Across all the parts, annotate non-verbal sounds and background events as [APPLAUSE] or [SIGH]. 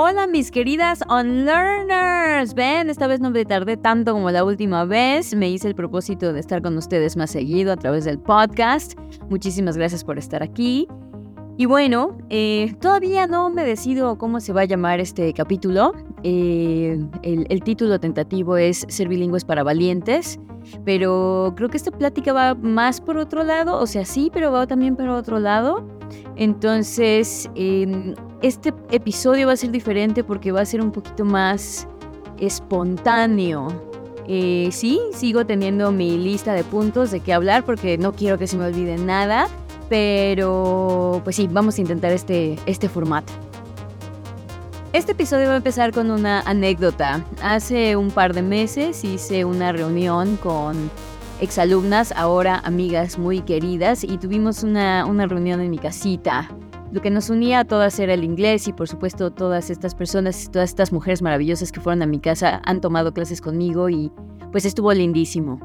Hola mis queridas Unlearners. Ven, esta vez no me tardé tanto como la última vez. Me hice el propósito de estar con ustedes más seguido a través del podcast. Muchísimas gracias por estar aquí. Y bueno, eh, todavía no me decido cómo se va a llamar este capítulo. Eh, el, título tentativo es Ser bilingües para valientes, pero creo que esta plática va más por otro lado, o sea, sí, pero va también por otro lado. Entonces, eh, este episodio va a ser diferente porque va a ser un poquito más espontáneo. Eh, sí, sigo teniendo mi lista de puntos de qué hablar porque no quiero que se me olvide nada. Pero, pues sí, vamos a intentar este, este formato. Este episodio va a empezar con una anécdota. Hace un par de meses hice una reunión con exalumnas, ahora amigas muy queridas, y tuvimos una, una reunión en mi casita. Lo que nos unía a todas era el inglés y por supuesto todas estas personas, todas estas mujeres maravillosas que fueron a mi casa han tomado clases conmigo y pues estuvo lindísimo.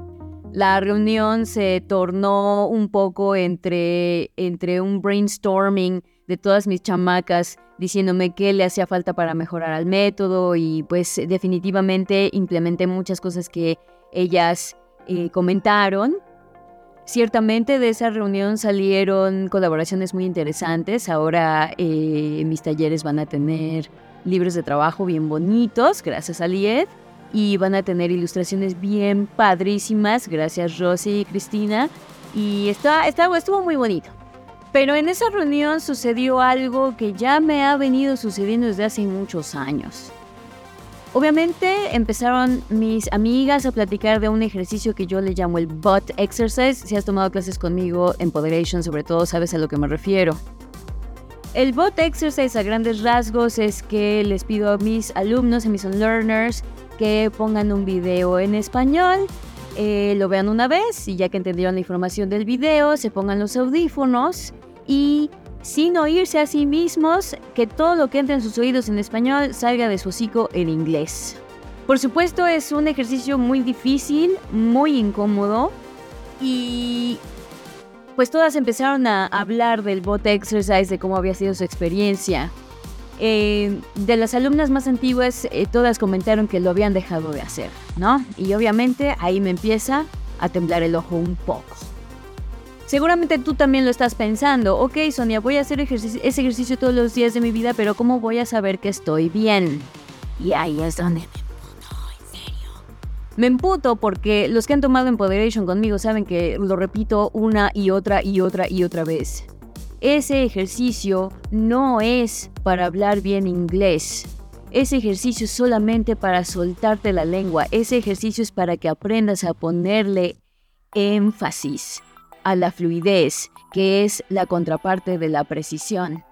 La reunión se tornó un poco entre, entre un brainstorming de todas mis chamacas diciéndome qué le hacía falta para mejorar al método y pues definitivamente implementé muchas cosas que ellas eh, comentaron Ciertamente de esa reunión salieron colaboraciones muy interesantes. Ahora eh, mis talleres van a tener libros de trabajo bien bonitos, gracias a Lied, y van a tener ilustraciones bien padrísimas, gracias Rosy y Cristina. Y está, está, estuvo muy bonito. Pero en esa reunión sucedió algo que ya me ha venido sucediendo desde hace muchos años. Obviamente empezaron mis amigas a platicar de un ejercicio que yo le llamo el butt exercise. Si has tomado clases conmigo, Empoderation sobre todo, sabes a lo que me refiero. El butt exercise a grandes rasgos es que les pido a mis alumnos, a mis learners, que pongan un video en español, eh, lo vean una vez y ya que entendieron la información del video, se pongan los audífonos y sin oírse a sí mismos, que todo lo que entra en sus oídos en español salga de su hocico en inglés. Por supuesto es un ejercicio muy difícil, muy incómodo y pues todas empezaron a hablar del bot exercise, de cómo había sido su experiencia. Eh, de las alumnas más antiguas, eh, todas comentaron que lo habían dejado de hacer, ¿no? Y obviamente ahí me empieza a temblar el ojo un poco. Seguramente tú también lo estás pensando. Ok, Sonia, voy a hacer ese ejercicio todos los días de mi vida, pero ¿cómo voy a saber que estoy bien? Y ahí es donde me emputo, en serio. Me emputo porque los que han tomado Empoderation conmigo saben que lo repito una y otra y otra y otra vez. Ese ejercicio no es para hablar bien inglés. Ese ejercicio es solamente para soltarte la lengua. Ese ejercicio es para que aprendas a ponerle énfasis a la fluidez, que es la contraparte de la precisión.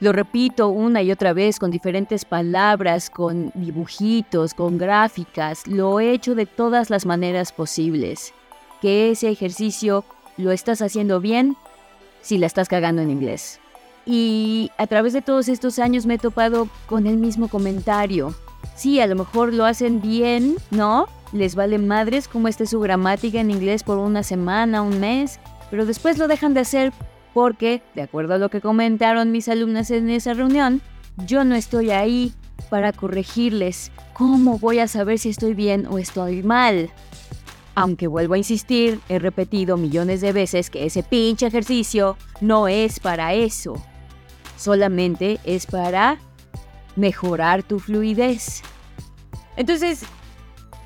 Lo repito una y otra vez con diferentes palabras, con dibujitos, con gráficas, lo he hecho de todas las maneras posibles. Que ese ejercicio lo estás haciendo bien si la estás cagando en inglés. Y a través de todos estos años me he topado con el mismo comentario. Sí, a lo mejor lo hacen bien, ¿no? Les vale madres cómo esté su gramática en inglés por una semana, un mes, pero después lo dejan de hacer porque, de acuerdo a lo que comentaron mis alumnas en esa reunión, yo no estoy ahí para corregirles. ¿Cómo voy a saber si estoy bien o estoy mal? Aunque vuelvo a insistir, he repetido millones de veces que ese pinche ejercicio no es para eso. Solamente es para mejorar tu fluidez. Entonces,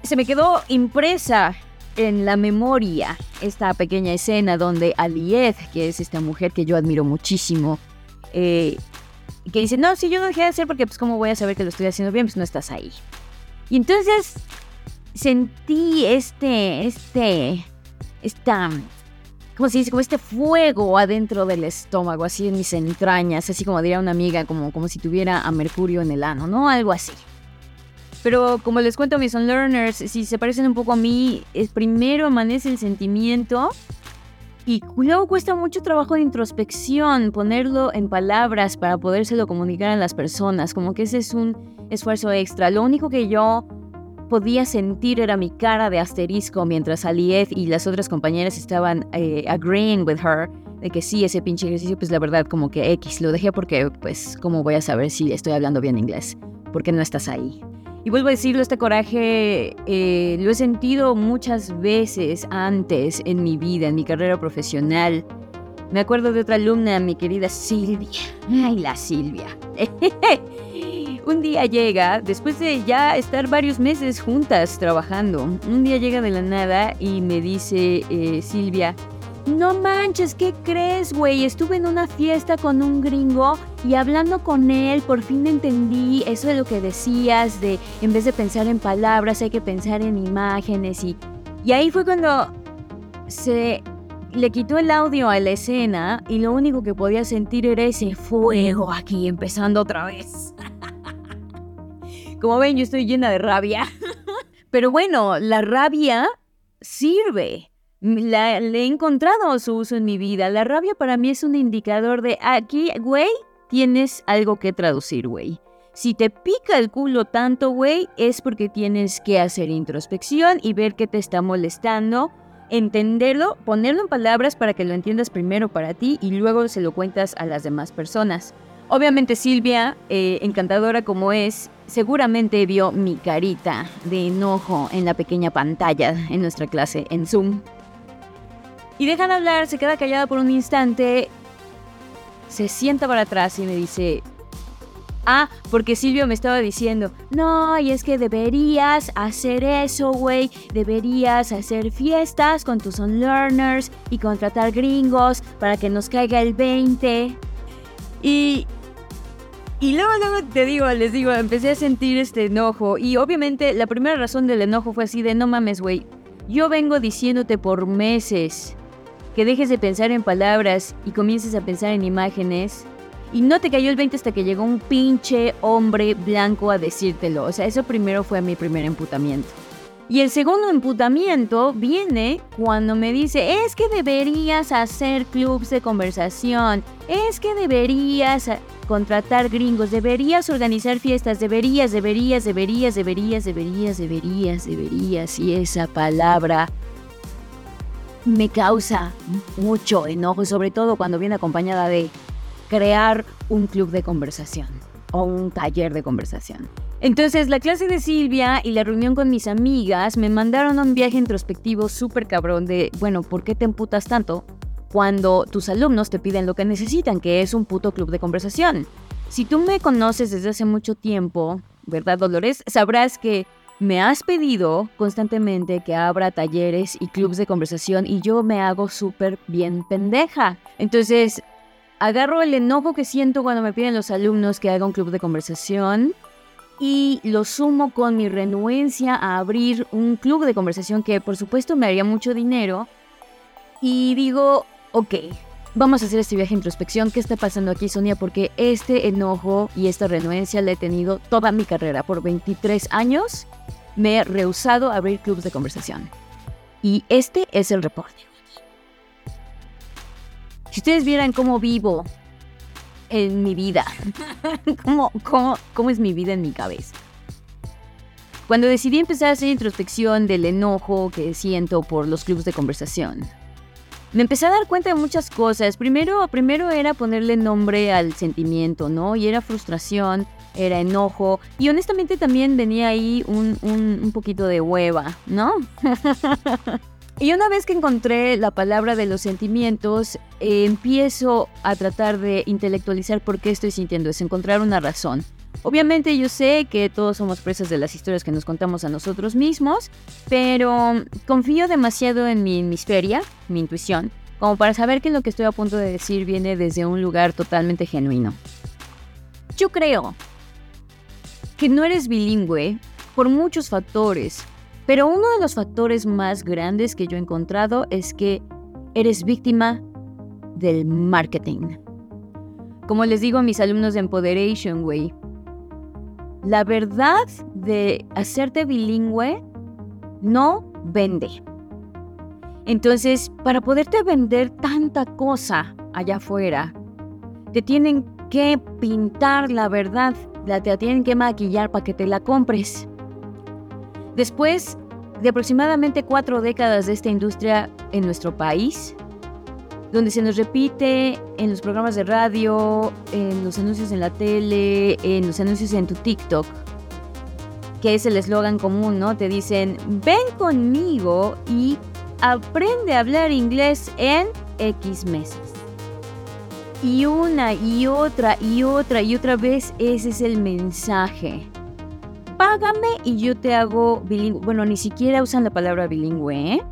se me quedó impresa en la memoria esta pequeña escena donde Aliet, que es esta mujer que yo admiro muchísimo, eh, que dice, no, si yo no dejé de hacer porque pues cómo voy a saber que lo estoy haciendo bien, pues no estás ahí. Y entonces sentí este, este, esta, ¿cómo se dice? Como este fuego adentro del estómago, así en mis entrañas, así como diría una amiga, como, como si tuviera a Mercurio en el ano, ¿no? Algo así. Pero como les cuento mis unlearners, si se parecen un poco a mí, es primero amanece el sentimiento y luego cuesta mucho trabajo de introspección, ponerlo en palabras para podérselo comunicar a las personas, como que ese es un esfuerzo extra. Lo único que yo podía sentir era mi cara de asterisco mientras Aliet y las otras compañeras estaban eh, agreeing with her, de que sí, ese pinche ejercicio, pues la verdad como que X, lo dejé porque pues cómo voy a saber si estoy hablando bien inglés, porque no estás ahí. Y vuelvo a decirlo, este coraje eh, lo he sentido muchas veces antes en mi vida, en mi carrera profesional. Me acuerdo de otra alumna, mi querida Silvia. Ay, la Silvia. [LAUGHS] un día llega, después de ya estar varios meses juntas trabajando, un día llega de la nada y me dice eh, Silvia, no manches, ¿qué crees, güey? Estuve en una fiesta con un gringo y hablando con él, por fin entendí eso de lo que decías, de en vez de pensar en palabras, hay que pensar en imágenes. Y, y ahí fue cuando se le quitó el audio a la escena y lo único que podía sentir era ese fuego aquí, empezando otra vez. [LAUGHS] Como ven, yo estoy llena de rabia. [LAUGHS] Pero bueno, la rabia sirve la, le he encontrado su uso en mi vida. La rabia para mí es un indicador de aquí, güey, tienes algo que traducir, güey. Si te pica el culo tanto, güey, es porque tienes que hacer introspección y ver qué te está molestando, entenderlo, ponerlo en palabras para que lo entiendas primero para ti y luego se lo cuentas a las demás personas. Obviamente Silvia, eh, encantadora como es, seguramente vio mi carita de enojo en la pequeña pantalla en nuestra clase en Zoom. Y dejan hablar, se queda callada por un instante, se sienta para atrás y me dice, ah, porque Silvio me estaba diciendo, no, y es que deberías hacer eso, güey, deberías hacer fiestas con tus learners y contratar gringos para que nos caiga el 20. Y... Y luego, luego te digo, les digo, empecé a sentir este enojo. Y obviamente la primera razón del enojo fue así de, no mames, güey. Yo vengo diciéndote por meses que dejes de pensar en palabras y comiences a pensar en imágenes. Y no te cayó el 20 hasta que llegó un pinche hombre blanco a decírtelo. O sea, eso primero fue mi primer emputamiento. Y el segundo emputamiento viene cuando me dice, es que deberías hacer clubs de conversación, es que deberías contratar gringos, deberías organizar fiestas, deberías, deberías, deberías, deberías, deberías, deberías, deberías. Y esa palabra me causa mucho enojo, sobre todo cuando viene acompañada de crear un club de conversación o un taller de conversación. Entonces, la clase de Silvia y la reunión con mis amigas me mandaron a un viaje introspectivo súper cabrón de, bueno, ¿por qué te emputas tanto cuando tus alumnos te piden lo que necesitan, que es un puto club de conversación? Si tú me conoces desde hace mucho tiempo, ¿verdad, Dolores? Sabrás que me has pedido constantemente que abra talleres y clubs de conversación y yo me hago súper bien pendeja. Entonces, agarro el enojo que siento cuando me piden los alumnos que haga un club de conversación y lo sumo con mi renuencia a abrir un club de conversación que por supuesto me haría mucho dinero. Y digo, ok, vamos a hacer este viaje de introspección. ¿Qué está pasando aquí, Sonia? Porque este enojo y esta renuencia la he tenido toda mi carrera por 23 años me he rehusado a abrir clubes de conversación. Y este es el reporte. Si ustedes vieran cómo vivo en mi vida, [LAUGHS] cómo, cómo, cómo es mi vida en mi cabeza. Cuando decidí empezar a hacer introspección del enojo que siento por los clubes de conversación, me empecé a dar cuenta de muchas cosas. Primero, primero era ponerle nombre al sentimiento, ¿no? Y era frustración, era enojo y honestamente también venía ahí un, un, poquito de hueva, ¿no? [LAUGHS] y una vez que encontré la palabra de los sentimientos, eh, empiezo a tratar de intelectualizar por qué estoy sintiendo es encontrar una razón. Obviamente yo sé que todos somos presas de las historias que nos contamos a nosotros mismos, pero confío demasiado en mi hemisferia, mi intuición, como para saber que lo que estoy a punto de decir viene desde un lugar totalmente genuino. Yo creo que no eres bilingüe por muchos factores, pero uno de los factores más grandes que yo he encontrado es que eres víctima del marketing. Como les digo a mis alumnos de Empoderation, güey, la verdad de hacerte bilingüe no vende. Entonces, para poderte vender tanta cosa allá afuera, te tienen que pintar la verdad la te tienen que maquillar para que te la compres. Después de aproximadamente cuatro décadas de esta industria en nuestro país, donde se nos repite en los programas de radio, en los anuncios en la tele, en los anuncios en tu TikTok, que es el eslogan común, ¿no? Te dicen, ven conmigo y aprende a hablar inglés en X meses. Y una y otra y otra y otra vez ese es el mensaje. Págame y yo te hago bilingüe. Bueno, ni siquiera usan la palabra bilingüe, ¿eh?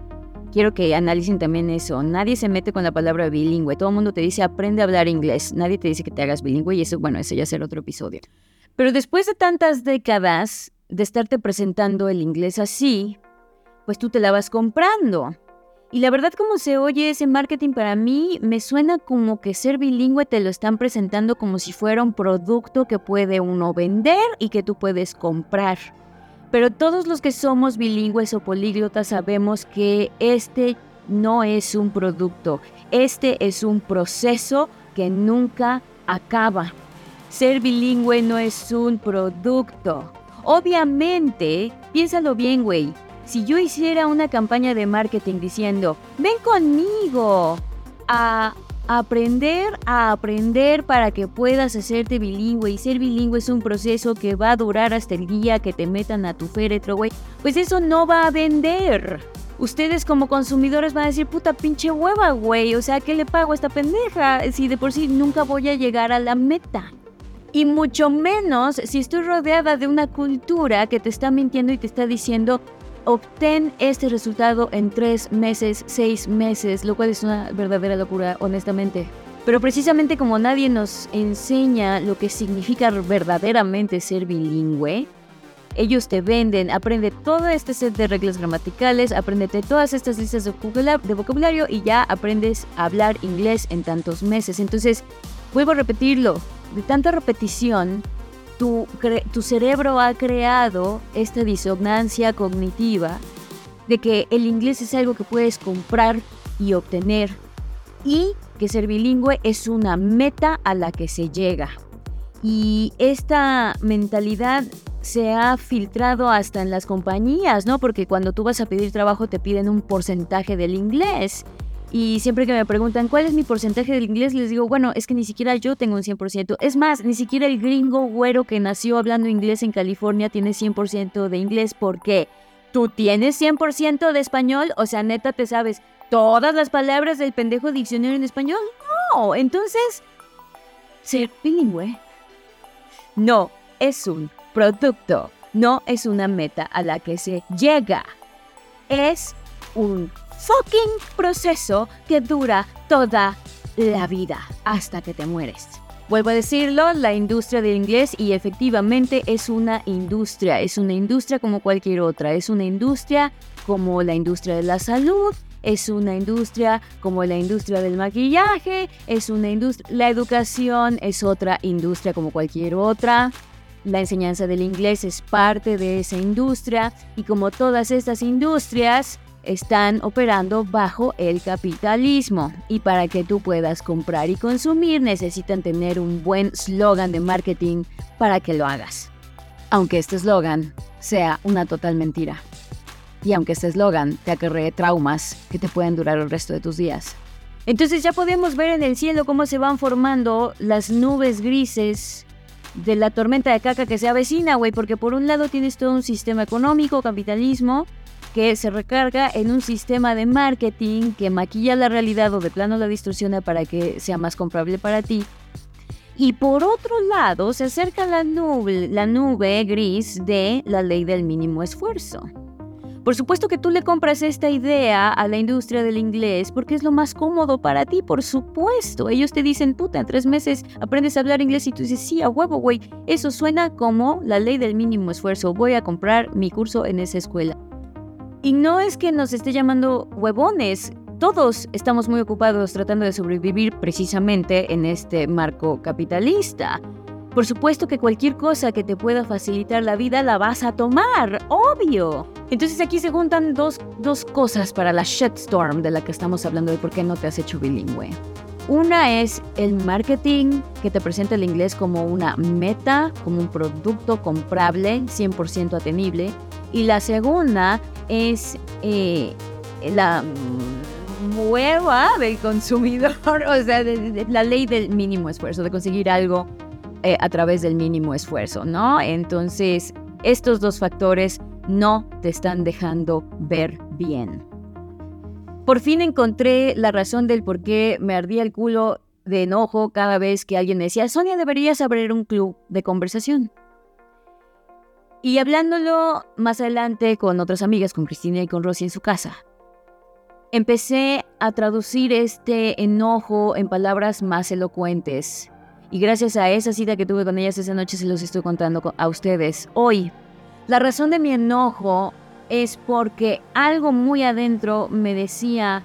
Quiero que analicen también eso. Nadie se mete con la palabra bilingüe. Todo el mundo te dice aprende a hablar inglés. Nadie te dice que te hagas bilingüe y eso, bueno, eso ya será otro episodio. Pero después de tantas décadas de estarte presentando el inglés así, pues tú te la vas comprando. Y la verdad como se oye ese marketing para mí me suena como que ser bilingüe te lo están presentando como si fuera un producto que puede uno vender y que tú puedes comprar. Pero todos los que somos bilingües o políglotas sabemos que este no es un producto, este es un proceso que nunca acaba. Ser bilingüe no es un producto. Obviamente, piénsalo bien, güey. Si yo hiciera una campaña de marketing diciendo, ven conmigo a aprender a aprender para que puedas hacerte bilingüe y ser bilingüe es un proceso que va a durar hasta el día que te metan a tu féretro, güey. Pues eso no va a vender. Ustedes como consumidores van a decir, puta pinche hueva, güey. O sea, ¿qué le pago a esta pendeja? Si de por sí nunca voy a llegar a la meta. Y mucho menos si estoy rodeada de una cultura que te está mintiendo y te está diciendo, obtén este resultado en tres meses, seis meses, lo cual es una verdadera locura, honestamente. Pero precisamente como nadie nos enseña lo que significa verdaderamente ser bilingüe, ellos te venden, aprende todo este set de reglas gramaticales, apréndete todas estas listas de vocabulario y ya aprendes a hablar inglés en tantos meses. Entonces, vuelvo a repetirlo, de tanta repetición, tu, cerebro ha creado esta disonancia cognitiva de que el inglés es algo que puedes comprar y obtener y que ser bilingüe es una meta a la que se llega. Y esta mentalidad se ha filtrado hasta en las compañías, ¿no? Porque cuando tú vas a pedir trabajo te piden un porcentaje del inglés. Y siempre que me preguntan cuál es mi porcentaje del inglés, les digo, bueno, es que ni siquiera yo tengo un 100%. Es más, ni siquiera el gringo güero que nació hablando inglés en California tiene 100% de inglés. ¿Por qué? ¿Tú tienes 100% de español? O sea, neta, ¿te sabes todas las palabras del pendejo diccionario en español? No. Entonces, ser bilingüe no es un producto, no es una meta a la que se llega. Es un fucking proceso que dura toda la vida hasta que te mueres. Vuelvo a decirlo, la industria del inglés y efectivamente es una industria, es una industria como cualquier otra, es una industria como la industria de la salud, es una industria como la industria del maquillaje, es una industria, la educación es otra industria como cualquier otra. La enseñanza del inglés es parte de esa industria y como todas estas industrias, están operando bajo el capitalismo y para que tú puedas comprar y consumir necesitan tener un buen slogan de marketing para que lo hagas. Aunque este slogan sea una total mentira. Y aunque este eslogan te acarree traumas que te pueden durar el resto de tus días. Entonces ya podemos ver en el cielo cómo se van formando las nubes grises de la tormenta de caca que se avecina, güey, porque por un lado tienes todo un sistema económico, capitalismo, que se recarga en un sistema de marketing que maquilla la realidad o de plano la distorsiona para que sea más comprable para ti. Y por otro lado, se acerca la nube, la nube gris de la ley del mínimo esfuerzo. Por supuesto que tú le compras esta idea a la industria del inglés porque es lo más cómodo para ti, por supuesto. Ellos te dicen, puta, en tres meses aprendes a hablar inglés y tú dices, sí, a huevo, güey. Eso suena como la ley del mínimo esfuerzo. Voy a comprar mi curso en esa escuela. Y no es que nos esté llamando huevones, todos estamos muy ocupados tratando de sobrevivir precisamente en este marco capitalista. Por supuesto que cualquier cosa que te pueda facilitar la vida la vas a tomar, obvio. Entonces aquí se juntan dos, dos cosas para la shitstorm de la que estamos hablando de por qué no te has hecho bilingüe. Una es el marketing que te presenta el inglés como una meta, como un producto comprable, 100% atenible. Y la segunda es eh, la hueva del consumidor, [LAUGHS] o sea, la ley del mínimo esfuerzo, de conseguir algo eh, a través del mínimo esfuerzo, ¿no? Entonces, estos dos factores no te están dejando ver bien. Por fin encontré la razón del por qué me ardía el culo de enojo cada vez que alguien me decía, Sonia, deberías abrir un club de conversación. Y hablándolo más adelante con otras amigas, con Cristina y con Rosy en su casa, empecé a traducir este enojo en palabras más elocuentes y gracias a esa cita que tuve con ellas esa noche se los estoy contando a ustedes hoy. La razón de mi enojo es porque algo muy adentro me decía,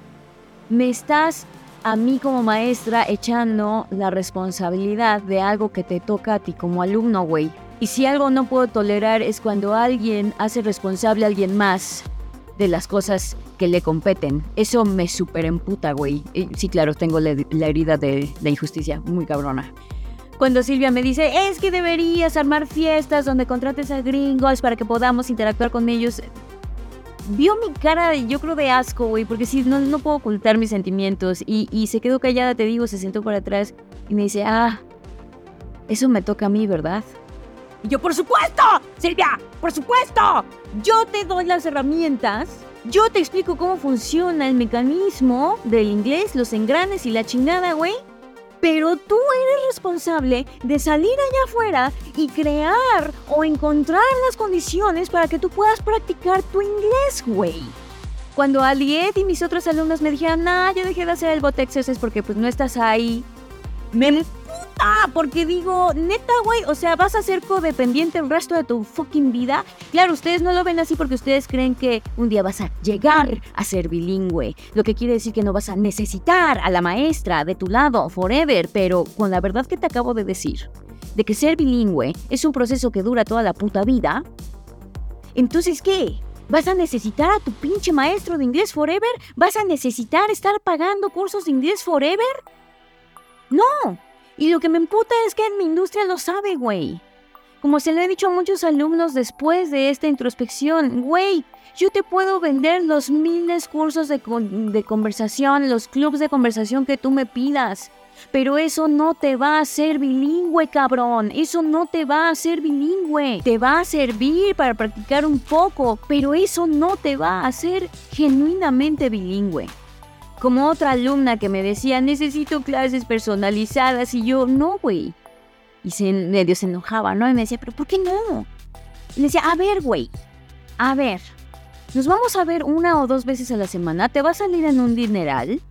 me estás a mí como maestra echando la responsabilidad de algo que te toca a ti como alumno, güey. Y si algo no puedo tolerar es cuando alguien hace responsable a alguien más de las cosas que le competen. Eso me super emputa, güey. Sí, claro, tengo la herida de la injusticia muy cabrona cuando Silvia me dice, es que deberías armar fiestas donde contrates a gringos para que podamos interactuar con ellos. Vio mi cara, yo creo, de asco, güey, porque sí, no, no puedo ocultar mis sentimientos. Y, y se quedó callada, te digo, se sentó por atrás y me dice, ah, eso me toca a mí, ¿verdad? Y yo, por supuesto, Silvia, por supuesto. Yo te doy las herramientas. Yo te explico cómo funciona el mecanismo del inglés, los engranes y la chingada, güey. Pero tú eres responsable de salir allá afuera y crear o encontrar las condiciones para que tú puedas practicar tu inglés, güey. Cuando Aliet y mis otros alumnos me dijeron, nah, yo dejé de hacer el bot es porque pues no estás ahí, me Ah, porque digo, neta, güey, o sea, vas a ser codependiente el resto de tu fucking vida. Claro, ustedes no lo ven así porque ustedes creen que un día vas a llegar a ser bilingüe, lo que quiere decir que no vas a necesitar a la maestra de tu lado forever, pero con la verdad que te acabo de decir, de que ser bilingüe es un proceso que dura toda la puta vida, entonces, ¿qué? ¿Vas a necesitar a tu pinche maestro de inglés forever? ¿Vas a necesitar estar pagando cursos de inglés forever? No, y lo que me emputa es que en mi industria lo sabe, güey. Como se lo he dicho a muchos alumnos después de esta introspección, güey, yo te puedo vender los miles cursos de, de conversación, los clubs de conversación que tú me pidas. Pero eso no te va a hacer bilingüe, cabrón. Eso no te va a hacer bilingüe. Te va a servir para practicar un poco, pero eso no te va a hacer genuinamente bilingüe como otra alumna que me decía, necesito clases personalizadas y yo, no, güey. Y se, medio se enojaba, ¿no? Y me decía, pero ¿por qué no? Y le decía, a ver, güey, a ver, nos vamos a ver una o dos veces a la semana, te va a salir en un dineral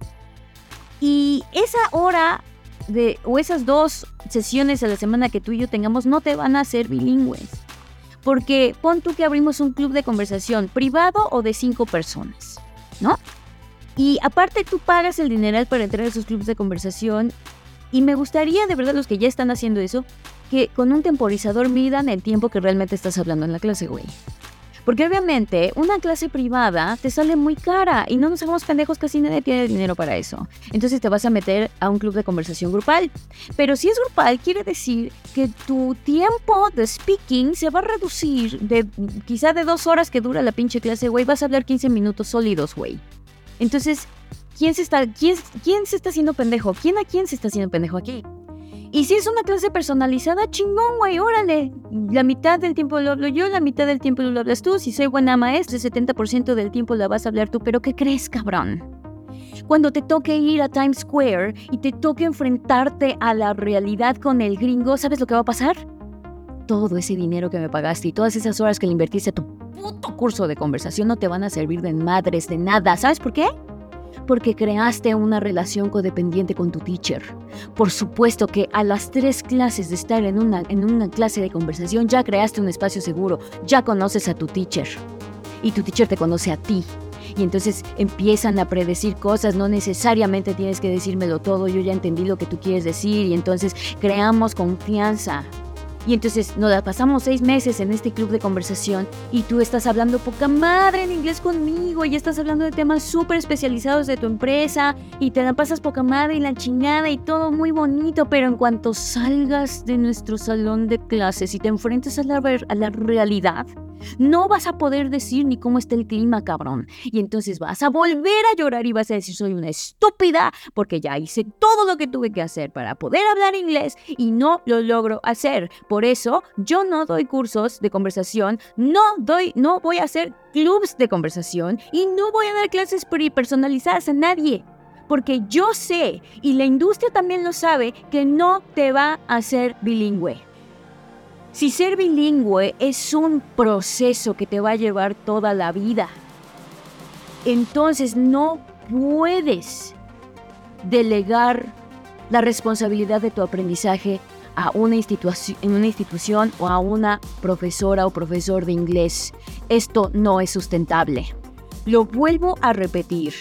y esa hora de, o esas dos sesiones a la semana que tú y yo tengamos no te van a hacer bilingües. Porque pon tú que abrimos un club de conversación privado o de cinco personas, ¿no? Y aparte tú pagas el dineral para entrar a esos clubes de conversación. Y me gustaría, de verdad, los que ya están haciendo eso, que con un temporizador midan el tiempo que realmente estás hablando en la clase, güey. Porque obviamente una clase privada te sale muy cara y no nos hagamos pendejos, casi nadie tiene dinero para eso. Entonces te vas a meter a un club de conversación grupal. Pero si es grupal, quiere decir que tu tiempo de speaking se va a reducir de quizá de dos horas que dura la pinche clase, güey. Vas a hablar 15 minutos sólidos, güey. Entonces, ¿quién se está, quién, quién se está haciendo pendejo? ¿Quién a quién se está haciendo pendejo aquí? Y si es una clase personalizada, chingón, güey, órale. La mitad del tiempo lo hablo yo, la mitad del tiempo lo hablas tú. Si soy buena maestra, el 70% del tiempo la vas a hablar tú. Pero ¿qué crees, cabrón? Cuando te toque ir a Times Square y te toque enfrentarte a la realidad con el gringo, ¿sabes lo que va a pasar? Todo ese dinero que me pagaste y todas esas horas que le invertiste a tu puto curso de conversación no te van a servir de madres, de nada. ¿Sabes por qué? Porque creaste una relación codependiente con tu teacher. Por supuesto que a las tres clases de estar en una, en una clase de conversación ya creaste un espacio seguro, ya conoces a tu teacher. Y tu teacher te conoce a ti. Y entonces empiezan a predecir cosas, no necesariamente tienes que decírmelo todo, yo ya entendí lo que tú quieres decir y entonces creamos confianza. Y entonces nos la pasamos seis meses en este club de conversación y tú estás hablando poca madre en inglés conmigo y estás hablando de temas súper especializados de tu empresa y te la pasas poca madre y la chingada y todo muy bonito, pero en cuanto salgas de nuestro salón de clases y te enfrentes a la, a la realidad, No vas a poder decir ni cómo está el clima, cabrón. Y entonces vas a volver a llorar y vas a decir soy una estúpida porque ya hice todo lo que tuve que hacer para poder hablar inglés y no lo logro hacer. Por eso yo no doy cursos de conversación, no doy, no voy a hacer clubs de conversación y no voy a dar clases personalizadas a nadie porque yo sé, y la industria también lo sabe, que no te va a hacer bilingüe. Si ser bilingüe es un proceso que te va a llevar toda la vida, entonces no puedes delegar la responsabilidad de tu aprendizaje a una, una institución o a una profesora o profesor de inglés. Esto no es sustentable. Lo vuelvo a repetir.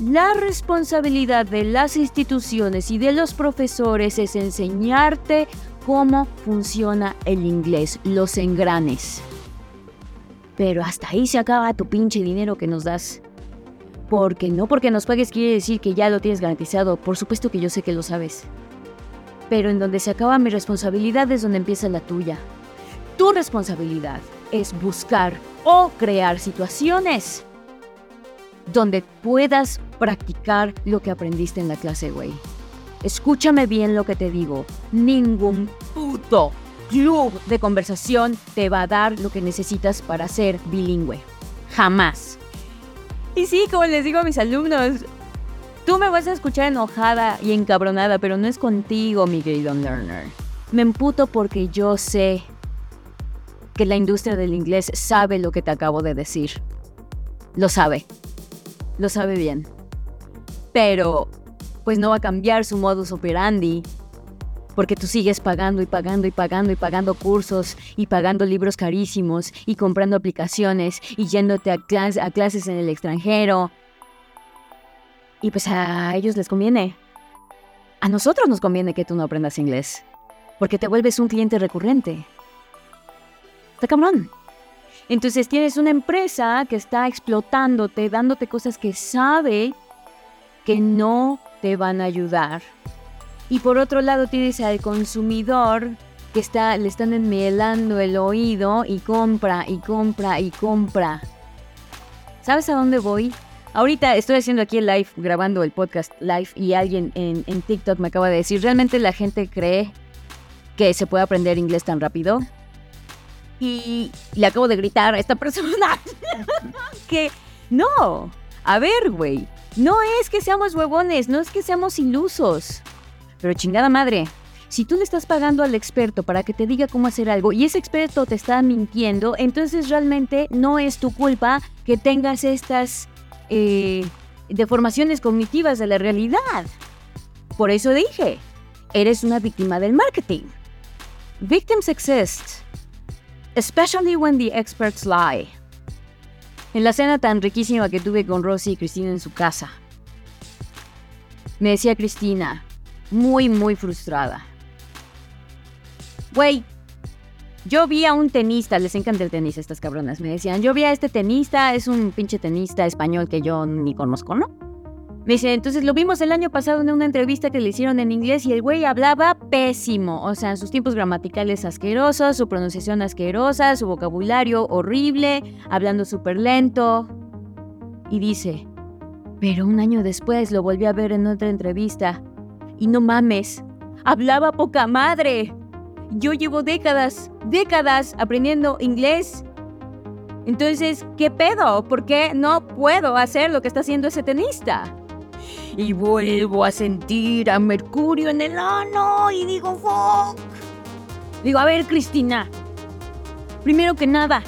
La responsabilidad de las instituciones y de los profesores es enseñarte cómo funciona el inglés, los engranes. Pero hasta ahí se acaba tu pinche dinero que nos das. Porque no porque nos pagues quiere decir que ya lo tienes garantizado. Por supuesto que yo sé que lo sabes. Pero en donde se acaba mi responsabilidad es donde empieza la tuya. Tu responsabilidad es buscar o crear situaciones donde puedas practicar lo que aprendiste en la clase, güey. Escúchame bien lo que te digo. Ningún puto club de conversación te va a dar lo que necesitas para ser bilingüe. Jamás. Y sí, como les digo a mis alumnos, tú me vas a escuchar enojada y encabronada, pero no es contigo, mi querido learner. Me emputo porque yo sé que la industria del inglés sabe lo que te acabo de decir. Lo sabe lo sabe bien. Pero, pues no va a cambiar su modus operandi. Porque tú sigues pagando y pagando y pagando y pagando cursos y pagando libros carísimos y comprando aplicaciones y yéndote a, a clases en el extranjero. Y pues a ellos les conviene. A nosotros nos conviene que tú no aprendas inglés. Porque te vuelves un cliente recurrente. Está cabrón. Entonces tienes una empresa que está explotándote, dándote cosas que sabe que no te van a ayudar. Y por otro lado tienes al consumidor que está, le están enmielando el oído y compra y compra y compra. ¿Sabes a dónde voy? Ahorita estoy haciendo aquí el live, grabando el podcast live y alguien en, en TikTok me acaba de decir, ¿realmente la gente cree que se puede aprender inglés tan rápido? y le acabo de gritar a esta [LAUGHS] persona que no. A ver, güey. No es que seamos huevones, no es que seamos ilusos. Pero chingada madre, si tú le estás pagando al experto para que te diga cómo hacer algo y ese experto te está mintiendo, entonces realmente no es tu culpa que tengas estas eh, deformaciones cognitivas de la realidad. Por eso dije, eres una víctima del marketing. Victims exist especially when the experts lie. En la cena tan riquísima que tuve con Rosy y Cristina en su casa, me decía Cristina, muy, muy frustrada. Güey, yo vi a un tenista, les encanta el tenis estas cabronas, me decían, yo vi a este tenista, es un pinche tenista español que yo ni conozco, ¿no? Me dice, entonces lo vimos el año pasado en una entrevista que le hicieron en inglés y el güey hablaba pésimo. O sea, sus tiempos gramaticales asquerosos, su pronunciación asquerosa, su vocabulario horrible, hablando súper lento. Y dice, pero un año después lo volví a ver en otra entrevista. Y no mames, hablaba poca madre. Yo llevo décadas, décadas aprendiendo inglés. Entonces, ¿qué pedo? ¿Por qué no puedo hacer lo que está haciendo ese tenista? Y vuelvo a sentir a Mercurio en el ano y digo, fuck. Digo, a ver, Cristina, primero que nada,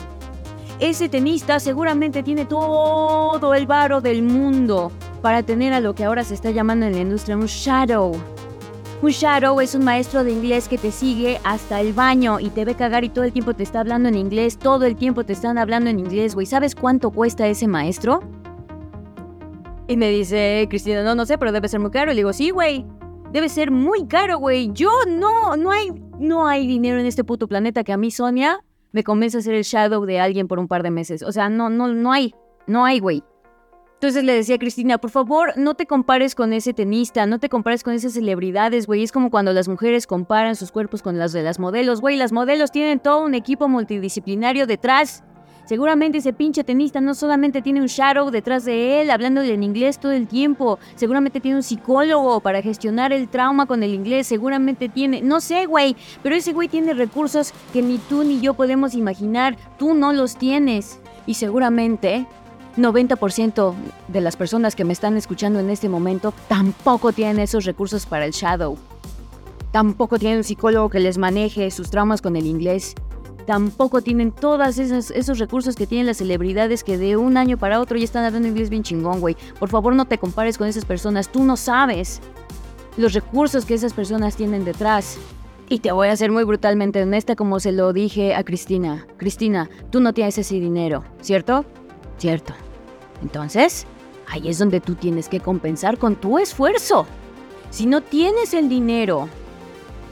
ese tenista seguramente tiene todo el varo del mundo para tener a lo que ahora se está llamando en la industria un shadow. Un shadow es un maestro de inglés que te sigue hasta el baño y te ve cagar y todo el tiempo te está hablando en inglés, todo el tiempo te están hablando en inglés, güey. ¿Sabes cuánto cuesta ese maestro? Y me dice Cristina, no, no sé, pero debe ser muy caro. Y le digo, sí, güey. Debe ser muy caro, güey. Yo no, no hay, no hay dinero en este puto planeta que a mí, Sonia, me convence a ser el shadow de alguien por un par de meses. O sea, no, no, no hay. No hay, güey. Entonces le decía a Cristina, por favor, no te compares con ese tenista, no te compares con esas celebridades, güey. Es como cuando las mujeres comparan sus cuerpos con las de las modelos, güey. Las modelos tienen todo un equipo multidisciplinario detrás. Seguramente ese pinche tenista no solamente tiene un shadow detrás de él hablándole en inglés todo el tiempo, seguramente tiene un psicólogo para gestionar el trauma con el inglés, seguramente tiene, no sé, güey, pero ese güey tiene recursos que ni tú ni yo podemos imaginar, tú no los tienes. Y seguramente 90% de las personas que me están escuchando en este momento tampoco tienen esos recursos para el shadow. Tampoco tienen un psicólogo que les maneje sus traumas con el inglés. Tampoco tienen todos esos recursos que tienen las celebridades que de un año para otro ya están hablando inglés bien chingón, güey. Por favor, no te compares con esas personas. Tú no sabes los recursos que esas personas tienen detrás. Y te voy a ser muy brutalmente honesta como se lo dije a Cristina. Cristina, tú no tienes ese dinero, ¿cierto? Cierto. Entonces, ahí es donde tú tienes que compensar con tu esfuerzo. Si no tienes el dinero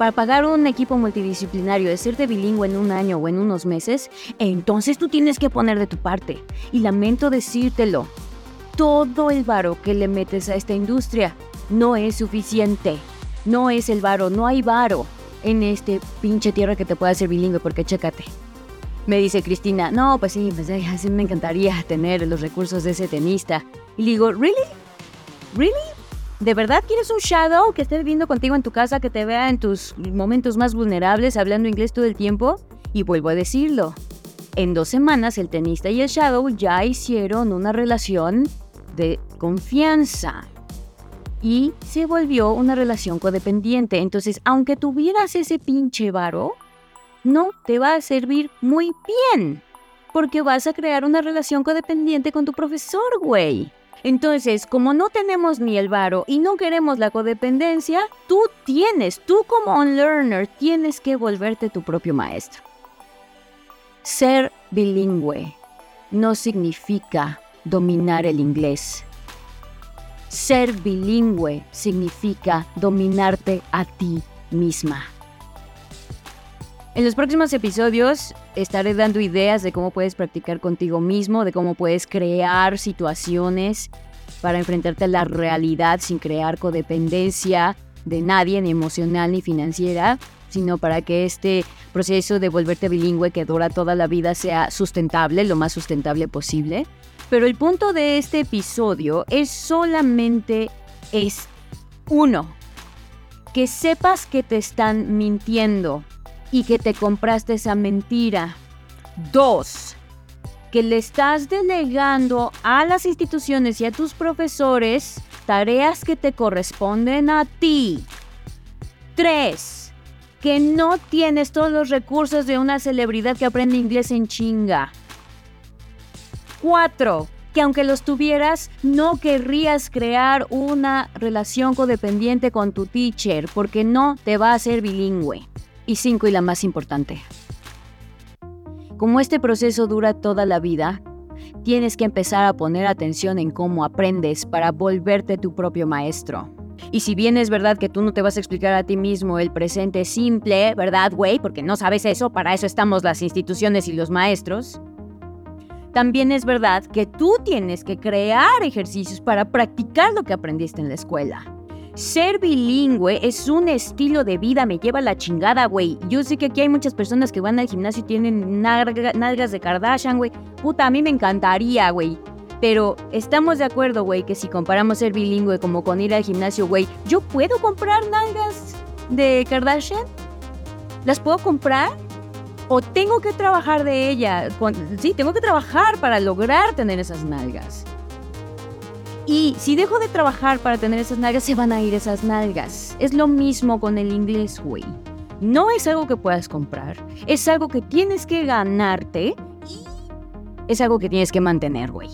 para pagar un equipo multidisciplinario, de serte bilingüe en un año o en unos meses, entonces tú tienes que poner de tu parte. Y lamento decírtelo, todo el varo que le metes a esta industria no es suficiente. No es el varo, no hay varo en este pinche tierra que te pueda hacer bilingüe, porque chécate. Me dice Cristina, no, pues sí, pues sí, me encantaría tener los recursos de ese tenista. Y le digo, ¿really? ¿Really? ¿De verdad quieres un shadow que esté viviendo contigo en tu casa, que te vea en tus momentos más vulnerables, hablando inglés todo el tiempo? Y vuelvo a decirlo. En dos semanas el tenista y el shadow ya hicieron una relación de confianza. Y se volvió una relación codependiente. Entonces, aunque tuvieras ese pinche varo, no te va a servir muy bien. Porque vas a crear una relación codependiente con tu profesor, güey. Entonces, como no tenemos ni el varo y no queremos la codependencia, tú tienes, tú como un learner, tienes que volverte tu propio maestro. Ser bilingüe no significa dominar el inglés. Ser bilingüe significa dominarte a ti misma. En los próximos episodios estaré dando ideas de cómo puedes practicar contigo mismo, de cómo puedes crear situaciones para enfrentarte a la realidad sin crear codependencia de nadie, ni emocional ni financiera, sino para que este proceso de volverte bilingüe que dura toda la vida sea sustentable, lo más sustentable posible. Pero el punto de este episodio es solamente es uno, que sepas que te están mintiendo y que te compraste esa mentira. Dos, que le estás delegando a las instituciones y a tus profesores tareas que te corresponden a ti. Tres, que no tienes todos los recursos de una celebridad que aprende inglés en chinga. Cuatro, que aunque los tuvieras, no querrías crear una relación codependiente con tu teacher porque no te va a ser bilingüe. Y cinco, y la más importante. Como este proceso dura toda la vida, tienes que empezar a poner atención en cómo aprendes para volverte tu propio maestro. Y si bien es verdad que tú no te vas a explicar a ti mismo el presente simple, ¿verdad, güey? Porque no sabes eso, para eso estamos las instituciones y los maestros. También es verdad que tú tienes que crear ejercicios para practicar lo que aprendiste en la escuela. Ser bilingüe es un estilo de vida, me lleva la chingada, güey. Yo sé que aquí hay muchas personas que van al gimnasio y tienen nalgas de Kardashian, güey. Puta, a mí me encantaría, güey. Pero estamos de acuerdo, güey, que si comparamos ser bilingüe como con ir al gimnasio, güey, ¿yo puedo comprar nalgas de Kardashian? ¿Las puedo comprar? ¿O tengo que trabajar de ella? Sí, tengo que trabajar para lograr tener esas nalgas. Y si dejo de trabajar para tener esas nalgas, se van a ir esas nalgas. Es lo mismo con el inglés, güey. No es algo que puedas comprar, es algo que tienes que ganarte y es algo que tienes que mantener, güey.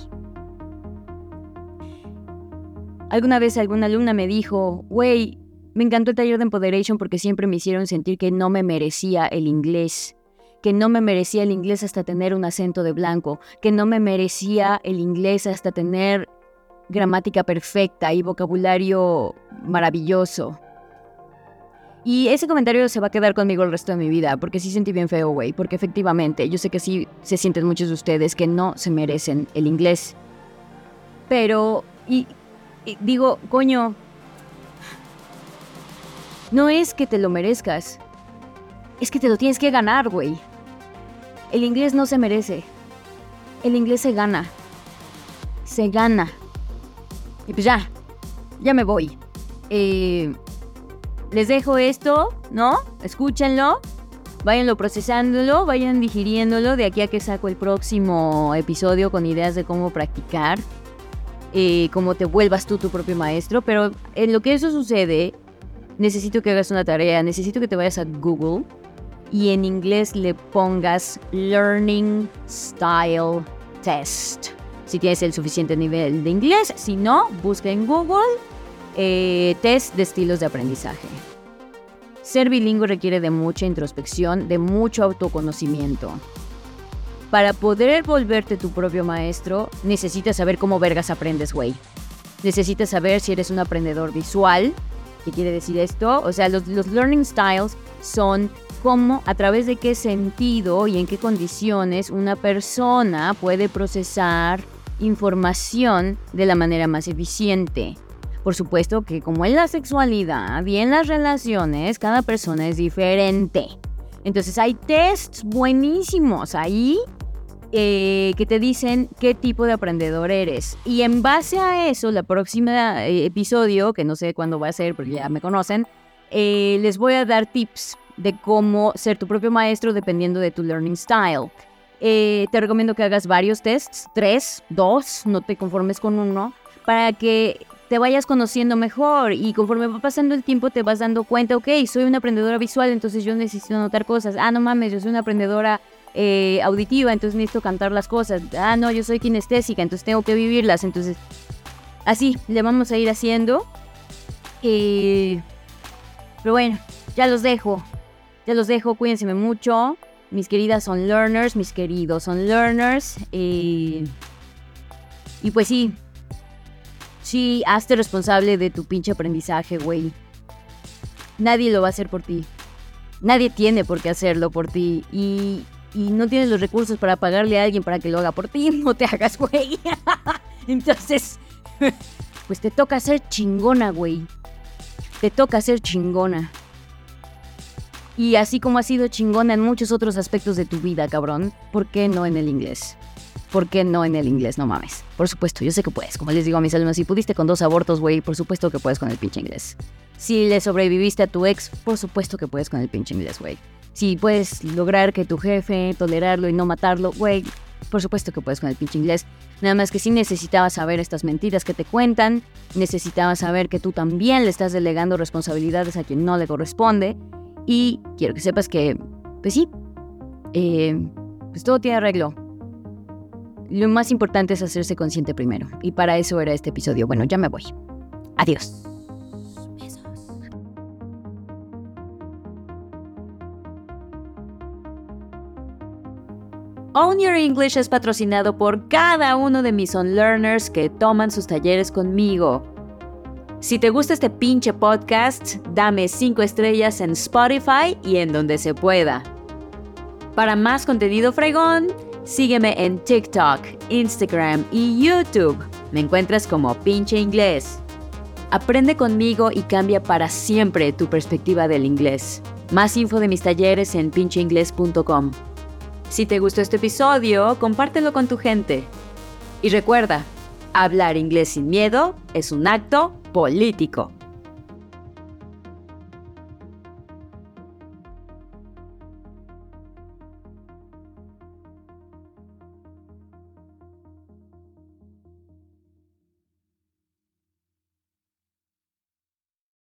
Alguna vez alguna alumna me dijo, güey, me encantó el taller de Empoderation porque siempre me hicieron sentir que no me merecía el inglés, que no me merecía el inglés hasta tener un acento de blanco, que no me merecía el inglés hasta tener gramática perfecta y vocabulario maravilloso. Y ese comentario se va a quedar conmigo el resto de mi vida, porque sí sentí bien feo, güey, porque efectivamente yo sé que sí se sienten muchos de ustedes que no se merecen el inglés. Pero, y, digo, coño, no es que te lo merezcas, es que te lo tienes que ganar, güey. El inglés no se merece. El inglés se gana. Se gana. Y pues ya, ya me voy. Eh, les dejo esto, ¿no? Escúchenlo. Váyanlo procesándolo, vayan digiriéndolo de aquí a que saco el próximo episodio con ideas de cómo practicar, eh, cómo te vuelvas tú tu propio maestro. Pero en lo que eso sucede, necesito que hagas una tarea, necesito que te vayas a Google y en inglés le pongas Learning Style Test. Si tienes el suficiente nivel de inglés, si no, busca en Google eh, test de estilos de aprendizaje. Ser bilingüe requiere de mucha introspección, de mucho autoconocimiento. Para poder volverte tu propio maestro, necesitas saber cómo vergas aprendes, güey. Necesitas saber si eres un aprendedor visual. ¿Qué quiere decir esto? O sea, los, los learning styles son cómo, a través de qué sentido y en qué condiciones una persona puede procesar información de la manera más eficiente. Por supuesto que como en la sexualidad y en las relaciones, cada persona es diferente. Entonces hay tests buenísimos ahí eh, que te dicen qué tipo de aprendedor eres. Y en base a eso, la próxima eh, episodio, que no sé cuándo va a ser porque ya me conocen, eh, les voy a dar tips de cómo ser tu propio maestro dependiendo de tu learning style. Te recomiendo que hagas varios tests, tres, dos, no te conformes con uno, para que te vayas conociendo mejor y conforme va pasando el tiempo te vas dando cuenta, ok, soy una aprendedora visual, entonces yo necesito anotar cosas. Ah, no mames, yo soy una aprendedora eh, auditiva, entonces necesito cantar las cosas. Ah, no, yo soy kinestésica, entonces tengo que vivirlas. Entonces, así le vamos a ir haciendo. Eh, pero bueno, ya los dejo. Ya los dejo, cuídense mucho. Mis queridas son learners, mis queridos son learners. Eh, y pues sí, Sí, hazte responsable de tu pinche aprendizaje, güey. Nadie lo va a hacer por ti. Nadie tiene por qué hacerlo por ti. Y, y no tienes los recursos para pagarle a alguien para que lo haga por ti. [LAUGHS] No te hagas, güey. [LAUGHS] Entonces, [LAUGHS] pues te toca ser chingona, güey. Te toca ser chingona. Y así como has sido chingona en muchos otros aspectos de tu vida, cabrón, ¿por qué no en el inglés? ¿Por qué no en el inglés? No mames. Por supuesto, yo sé que puedes. Como les digo a mis alumnos, si pudiste con dos abortos, güey, por supuesto que puedes con el pinche inglés. Si le sobreviviste a tu ex, por supuesto que puedes con el pinche inglés, güey. Si puedes lograr que tu jefe, tolerarlo y no matarlo, güey, por supuesto que puedes con el pinche inglés. Nada más que sí necesitabas saber estas mentiras que te cuentan, necesitabas saber que tú también le estás delegando responsabilidades a quien no le corresponde. Y quiero que sepas que, pues sí, eh, pues todo tiene arreglo lo más importante es hacerse consciente primero. Y para eso era este episodio. Bueno, ya me voy. Adiós. Own Your English es patrocinado por cada uno de mis on-learners que toman sus talleres conmigo. Si te gusta este pinche podcast, dame 5 estrellas en Spotify y en donde se pueda. Para más contenido fregón, Sígueme en TikTok, Instagram y YouTube. Me encuentras como pinche inglés. Aprende conmigo y cambia para siempre tu perspectiva del inglés. Más info de mis talleres en pincheinglés.com. Si te gustó este episodio, compártelo con tu gente. Y recuerda, hablar inglés sin miedo es un acto político.